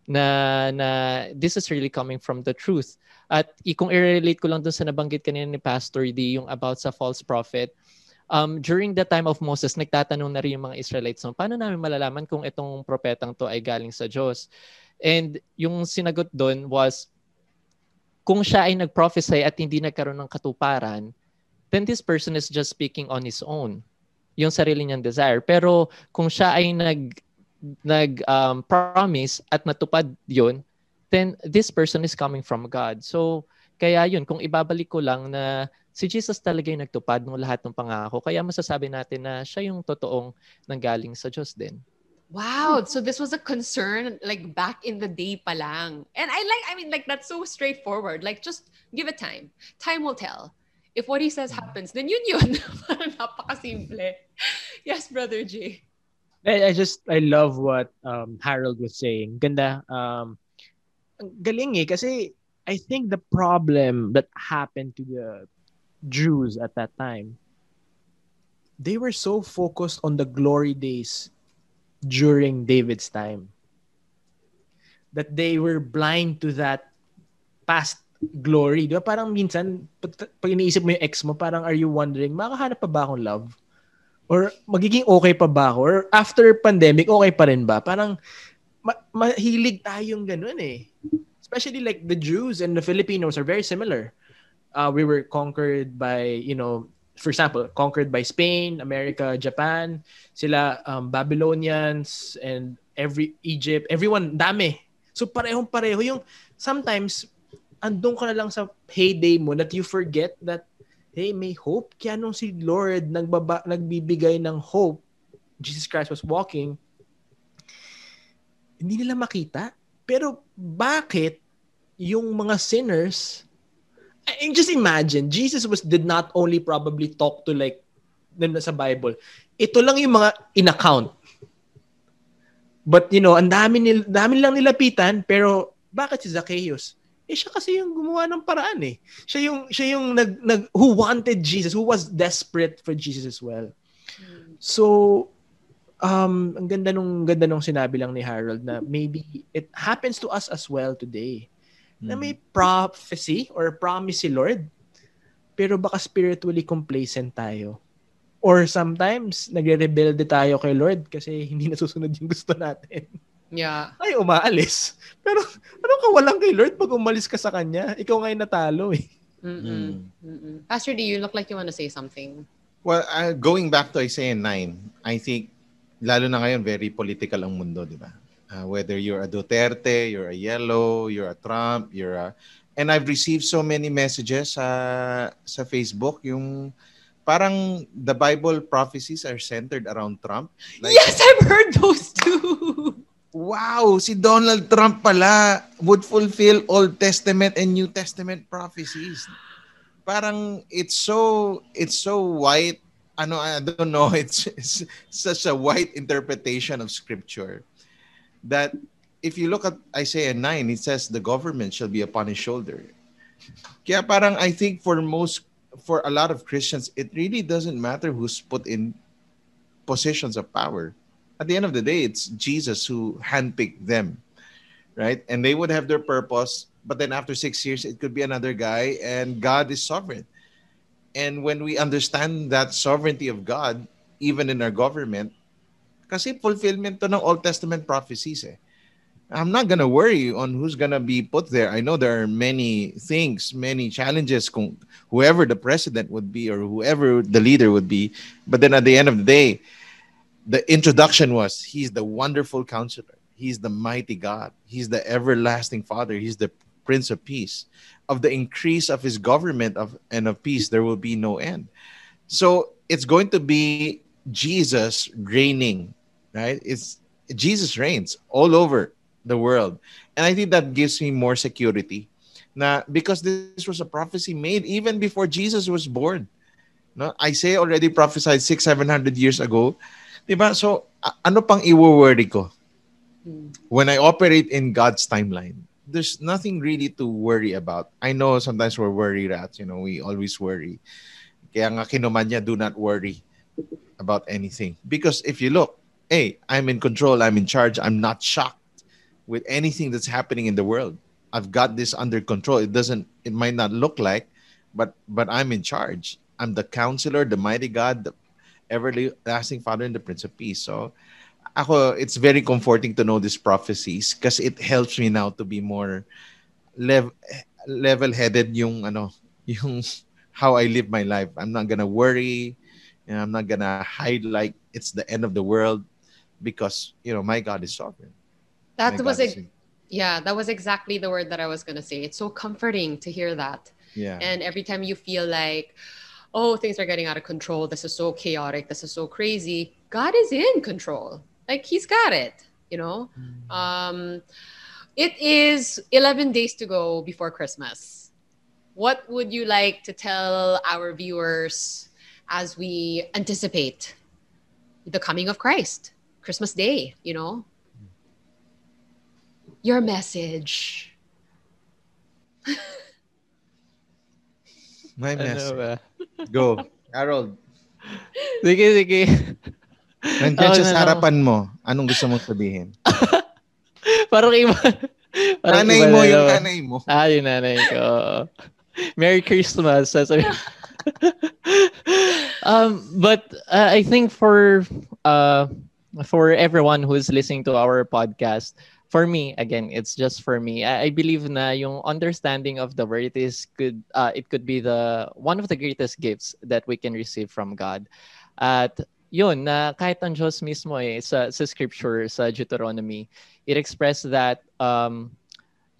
na na this is really coming from the truth. At kung i-relate ko lang dun sa nabanggit kanina ni Pastor D yung about sa false prophet, um, during the time of Moses, nagtatanong na rin yung mga Israelites, no, paano namin malalaman kung itong propetang to ay galing sa Diyos? And yung sinagot doon was, kung siya ay nag-prophesy at hindi nagkaroon ng katuparan, then this person is just speaking on his own. Yung sarili niyang desire. Pero kung siya ay nag nag um, promise at natupad yun, then this person is coming from God. So kaya yun, kung ibabalik ko lang na si Jesus talaga yung nagtupad ng lahat ng pangako, kaya masasabi natin na siya yung totoong nanggaling sa Diyos din. Wow. So this was a concern like back in the day pa lang. And I like, I mean, like that's so straightforward. Like just give it time. Time will tell. If what he says happens, then yun yun. Parang napakasimple. Yes, Brother J. I, I just I love what um, Harold was saying. Ganda. Um, galing eh kasi I think the problem that happened to the Jews at that time, they were so focused on the glory days during David's time that they were blind to that past glory. Di ba? Parang minsan, pag, iniisip mo yung ex mo, parang are you wondering, makahanap pa ba akong love? Or magiging okay pa ba ako? Or after pandemic, okay pa rin ba? Parang ma- mahilig tayong ganun eh. Especially like the Jews and the Filipinos are very similar. Uh, we were conquered by, you know, for example, conquered by Spain, America, Japan, sila um, Babylonians and every Egypt, everyone dami. So parehong pareho yung sometimes andun ka na lang sa heyday mo that you forget that hey, may hope. Kaya nung si Lord nagbaba, nagbibigay ng hope, Jesus Christ was walking, hindi nila makita. Pero bakit yung mga sinners, I just imagine, Jesus was did not only probably talk to like sa Bible. Ito lang yung mga in-account. But you know, ang dami nil, dami lang nilapitan pero bakit si Zacchaeus? Eh siya kasi yung gumawa ng paraan eh. Siya yung siya yung nag, nag who wanted Jesus, who was desperate for Jesus as well. So um ang ganda nung ganda nung sinabi lang ni Harold na maybe it happens to us as well today. Mm. Na may prophecy or promise si Lord pero baka spiritually complacent tayo. Or sometimes nagre-rebelde tayo kay Lord kasi hindi nasusunod yung gusto natin. Yeah. Ay, umaalis. Pero ano ka walang kay Lord pag umalis ka sa Kanya? Ikaw ngayon natalo eh. Mm-mm. Mm-mm. Pastor D, you look like you want to say something. Well, uh, going back to Isaiah 9, I think, lalo na ngayon, very political ang mundo, di ba? Uh, whether you're a Duterte, you're a Yellow, you're a Trump, you're a... And I've received so many messages uh, sa Facebook, yung parang the Bible prophecies are centered around Trump. Like, yes, I've heard those too. wow, si Donald Trump pala would fulfill Old Testament and New Testament prophecies. Parang it's so it's so white. Ano I don't know, it's, it's such a white interpretation of scripture that if you look at Isaiah 9, it says the government shall be upon his shoulder. Kaya parang I think for most for a lot of Christians, it really doesn't matter who's put in positions of power at the end of the day, it's Jesus who handpicked them, right? And they would have their purpose, but then after six years, it could be another guy, and God is sovereign. And when we understand that sovereignty of God, even in our government, kasi fulfillment to ng Old Testament prophecies eh. I'm not gonna worry on who's gonna be put there. I know there are many things, many challenges. Kung whoever the president would be or whoever the leader would be, but then at the end of the day, the introduction was he's the wonderful counselor. He's the mighty god. He's the everlasting father. He's the prince of peace. Of the increase of his government of and of peace there will be no end. So it's going to be jesus reigning right? It's jesus reigns all over the world. And i think that gives me more security. Now because this was a prophecy made even before jesus was born. No isaiah already prophesied six seven hundred years ago Diba? So, ano pang i-worry ko? Hmm. When I operate in God's timeline, there's nothing really to worry about. I know sometimes we're worry rats, you know, we always worry. Kaya nga kinuman niya, do not worry about anything. Because if you look, hey, I'm in control, I'm in charge, I'm not shocked with anything that's happening in the world. I've got this under control. It doesn't, it might not look like, but but I'm in charge. I'm the counselor, the mighty God, the everlasting Father and the Prince of Peace. So, ako, it's very comforting to know these prophecies because it helps me now to be more lev- level-headed yung ano, yung how I live my life. I'm not gonna worry. Know, I'm not gonna hide like it's the end of the world because you know my God is sovereign. That my was a, yeah, that was exactly the word that I was gonna say. It's so comforting to hear that. Yeah. And every time you feel like oh, things are getting out of control. This is so chaotic. This is so crazy. God is in control. Like he's got it, you know? Mm-hmm. Um, it is 11 days to go before Christmas. What would you like to tell our viewers as we anticipate the coming of Christ, Christmas Day, you know? Your message. My message. Go. Harold. Sige, sige. Nandiyan siya sa harapan mo. Anong gusto mong sabihin? parang iba. Parang nanay iba mo, yung nanay mo. Ah, yung nanay ko. Merry Christmas. Sasabi. um, but uh, I think for uh, for everyone who's listening to our podcast, for me again, it's just for me. I, I believe na yung understanding of the word is could uh, it could be the one of the greatest gifts that we can receive from God. At yun na kahit ang Diyos mismo eh sa sa scripture sa Deuteronomy, it expressed that um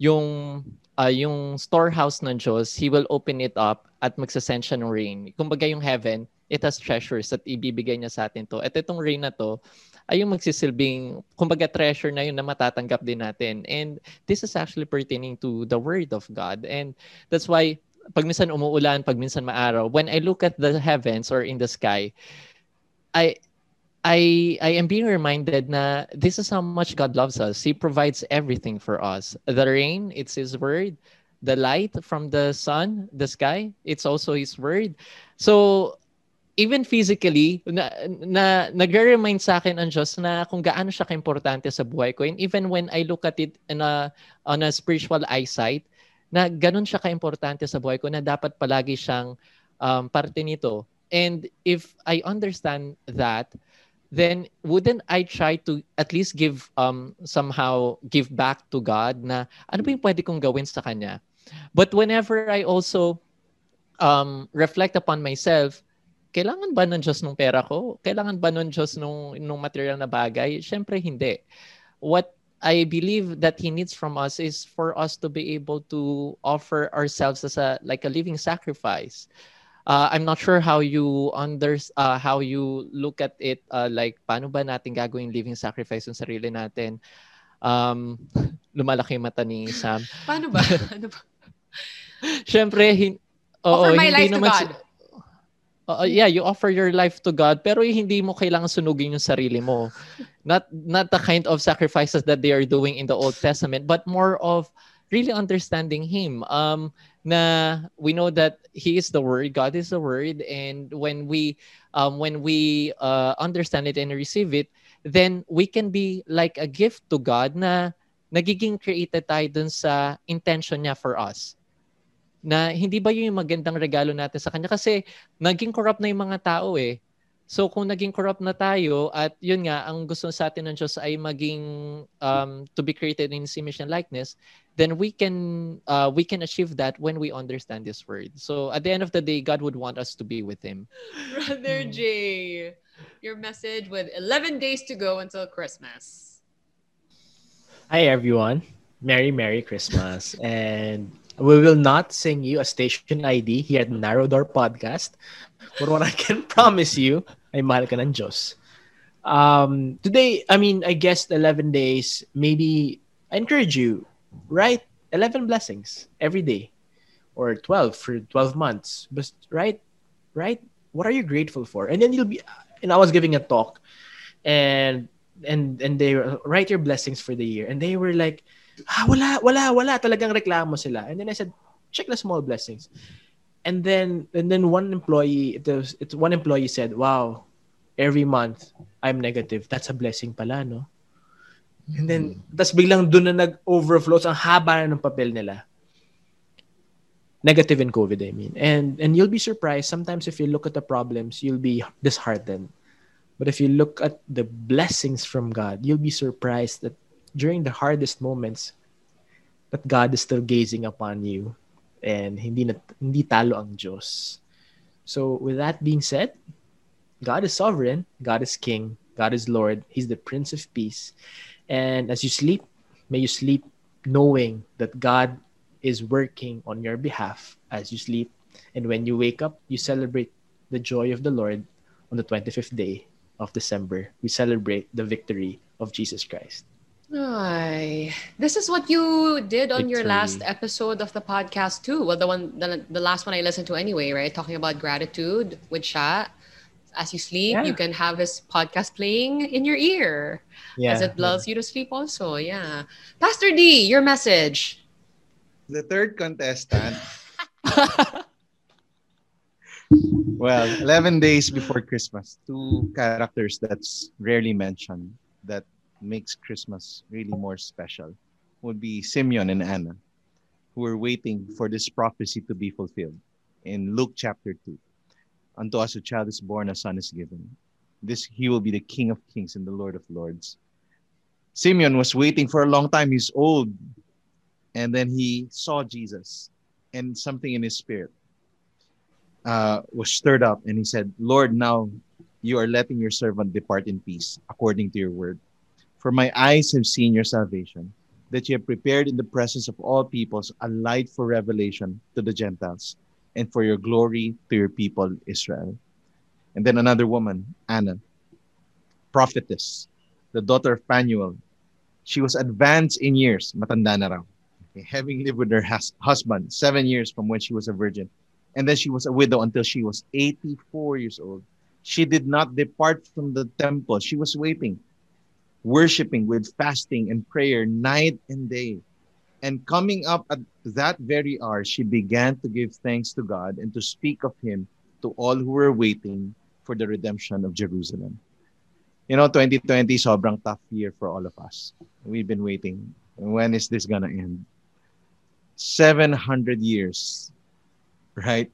yung uh, yung storehouse ng Diyos, He will open it up at magsasend siya ng rain. Kumbaga yung heaven, it has treasures at ibibigay niya sa atin to. At itong rain na to, ay yung magsisilbing, kumbaga treasure na yun na matatanggap din natin. And this is actually pertaining to the Word of God. And that's why, pag minsan umuulan, pag minsan maaraw, when I look at the heavens or in the sky, I I I am being reminded na this is how much God loves us. He provides everything for us. The rain, it's His word. The light from the sun, the sky, it's also His word. So even physically, na, na nagre-remind sa akin ang Diyos na kung gaano siya kaimportante sa buhay ko. And even when I look at it in a, on a spiritual eyesight, na ganun siya kaimportante sa buhay ko na dapat palagi siyang um, parte nito. And if I understand that, then wouldn't I try to at least give um somehow give back to God na ano ba yung pwede kong gawin sa kanya? But whenever I also um reflect upon myself, kailangan ba ng Diyos nung pera ko? Kailangan ba ng Diyos nung nung material na bagay? Syempre hindi. What I believe that he needs from us is for us to be able to offer ourselves as a like a living sacrifice uh, I'm not sure how you under uh, how you look at it uh, like paano ba natin gagawin living sacrifice yung sarili natin um lumalaki mata ni Sam paano ba ano ba Syempre hin- oo, Offer my hindi life naman to God. Si- uh, yeah, you offer your life to God pero hindi mo kailangan sunugin yung sarili mo. not not the kind of sacrifices that they are doing in the Old Testament, but more of really understanding him. Um na we know that he is the word god is the word and when we um, when we uh, understand it and receive it then we can be like a gift to god na nagiging created tayo dun sa intention niya for us na hindi ba yun yung magandang regalo natin sa kanya kasi naging corrupt na yung mga tao eh So kung naging corrupt na tayo at yun nga ang gusto sa atin ng Diyos ay maging um, to be created in His image and likeness, then we can uh, we can achieve that when we understand this word. So at the end of the day, God would want us to be with Him. Brother Jay, your message with 11 days to go until Christmas. Hi everyone, Merry Merry Christmas, and we will not sing you a station ID here at Narrow Door Podcast. But what I can promise you ay mahal ka ng Diyos. Um, today, I mean, I guess 11 days, maybe I encourage you, write 11 blessings every day or 12 for 12 months. But write, write, what are you grateful for? And then you'll be, and I was giving a talk and, and, and they write your blessings for the year. And they were like, ah, wala, wala, wala, talagang reklamo sila. And then I said, check the small blessings. And then and then one employee it was it's one employee said wow every month i'm negative. That's a blessing pala no? And then mm. tas biglang doon na nag-overflow ang haba na ng papel nila. Negative in covid i mean. And and you'll be surprised sometimes if you look at the problems you'll be disheartened. But if you look at the blessings from god you'll be surprised that during the hardest moments that god is still gazing upon you and hindi na, hindi talo ang Diyos. So with that being said, God is sovereign, God is king, God is Lord, he's the prince of peace. And as you sleep, may you sleep knowing that God is working on your behalf as you sleep. And when you wake up, you celebrate the joy of the Lord on the 25th day of December. We celebrate the victory of Jesus Christ. Ay, this is what you did on your last episode of the podcast too. Well, the one, the, the last one I listened to anyway, right? Talking about gratitude with Sha. As you sleep, yeah. you can have his podcast playing in your ear yeah, as it lulls yeah. you to sleep. Also, yeah. Pastor D, your message. The third contestant. well, 11 days before Christmas, two characters that's rarely mentioned that makes Christmas really more special would be Simeon and Anna, who were waiting for this prophecy to be fulfilled in Luke chapter 2. Unto us a child is born, a son is given. This he will be the King of kings and the Lord of lords. Simeon was waiting for a long time. He's old. And then he saw Jesus and something in his spirit uh, was stirred up. And he said, Lord, now you are letting your servant depart in peace according to your word. For my eyes have seen your salvation, that you have prepared in the presence of all peoples a light for revelation to the Gentiles and for your glory to your people Israel. And then another woman, Anna, prophetess, the daughter of Phanuel. She was advanced in years, matanda na raw, okay, having lived with her hus- husband seven years from when she was a virgin. And then she was a widow until she was 84 years old. She did not depart from the temple. She was waiting, worshiping with fasting and prayer night and day. And coming up at that very hour, she began to give thanks to God and to speak of Him to all who were waiting for the redemption of Jerusalem. You know, 2020, sobrang tough year for all of us. We've been waiting. When is this gonna end? 700 years, right?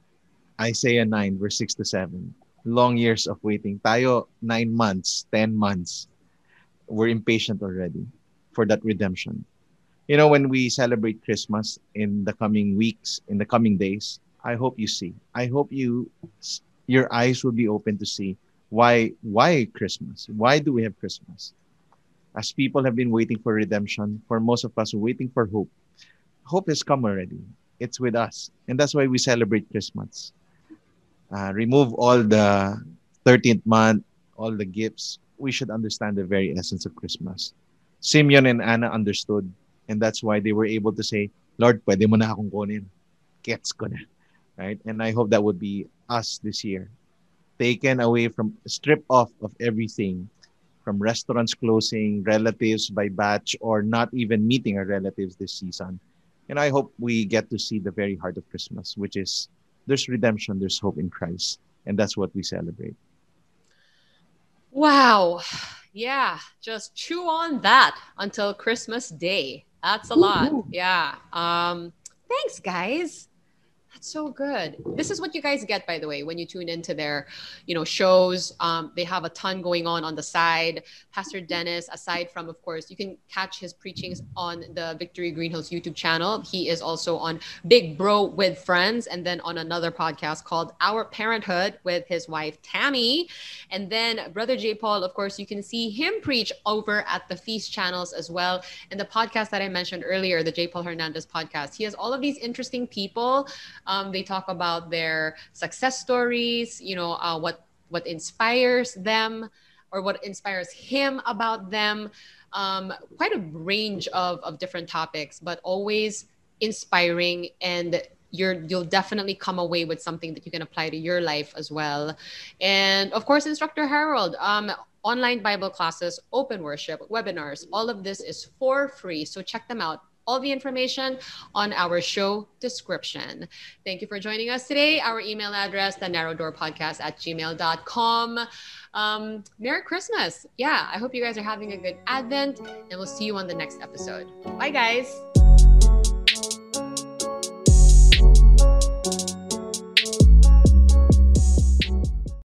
Isaiah 9, verse 6 to 7. Long years of waiting. Tayo, 9 months, 10 months. We're impatient already for that redemption. You know, when we celebrate Christmas in the coming weeks, in the coming days, I hope you see. I hope you, your eyes will be open to see why, why Christmas? Why do we have Christmas? As people have been waiting for redemption, for most of us, waiting for hope. Hope has come already. It's with us. And that's why we celebrate Christmas. Uh, remove all the 13th month, all the gifts. We should understand the very essence of Christmas. Simeon and Anna understood. And that's why they were able to say, Lord, pwede mo na akong kunin. Gets ko na. Right? And I hope that would be us this year. Taken away from, strip off of everything from restaurants closing, relatives by batch, or not even meeting our relatives this season. And I hope we get to see the very heart of Christmas, which is there's redemption, there's hope in Christ. And that's what we celebrate. Wow. Yeah. Just chew on that until Christmas Day. That's a lot. Yeah. Um, thanks, guys. That's so good. This is what you guys get, by the way, when you tune into their, you know, shows. Um, they have a ton going on on the side. Pastor Dennis, aside from, of course, you can catch his preachings on the Victory Green Hills YouTube channel. He is also on Big Bro with Friends, and then on another podcast called Our Parenthood with his wife Tammy. And then Brother J. Paul, of course, you can see him preach over at the Feast channels as well. And the podcast that I mentioned earlier, the J. Paul Hernandez podcast, he has all of these interesting people. Um, they talk about their success stories, you know, uh, what what inspires them or what inspires him about them. Um, quite a range of, of different topics, but always inspiring and you're you'll definitely come away with something that you can apply to your life as well. And of course, Instructor Harold, um, online Bible classes, open worship, webinars, all of this is for free. So check them out all the information on our show description. Thank you for joining us today. Our email address, the narrow door podcast at gmail.com. Um, Merry Christmas. Yeah, I hope you guys are having a good Advent, and we'll see you on the next episode. Bye, guys.